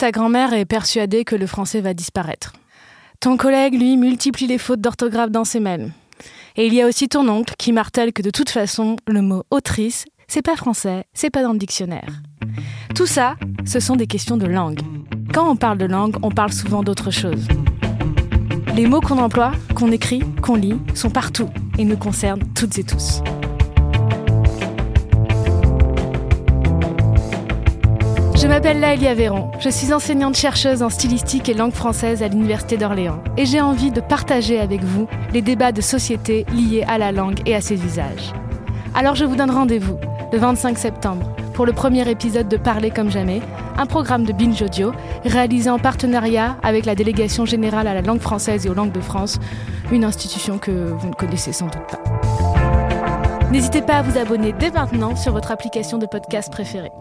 ta grand-mère est persuadée que le français va disparaître. Ton collègue, lui, multiplie les fautes d'orthographe dans ses mails. Et il y a aussi ton oncle qui martèle que de toute façon, le mot autrice, c'est pas français, c'est pas dans le dictionnaire. Tout ça, ce sont des questions de langue. Quand on parle de langue, on parle souvent d'autre chose. Les mots qu'on emploie, qu'on écrit, qu'on lit, sont partout et nous concernent toutes et tous. Je m'appelle Laëlia Véron, je suis enseignante chercheuse en stylistique et langue française à l'Université d'Orléans et j'ai envie de partager avec vous les débats de société liés à la langue et à ses usages. Alors je vous donne rendez-vous le 25 septembre pour le premier épisode de Parler comme jamais, un programme de Binge Audio réalisé en partenariat avec la Délégation générale à la langue française et aux langues de France, une institution que vous ne connaissez sans doute pas. N'hésitez pas à vous abonner dès maintenant sur votre application de podcast préférée.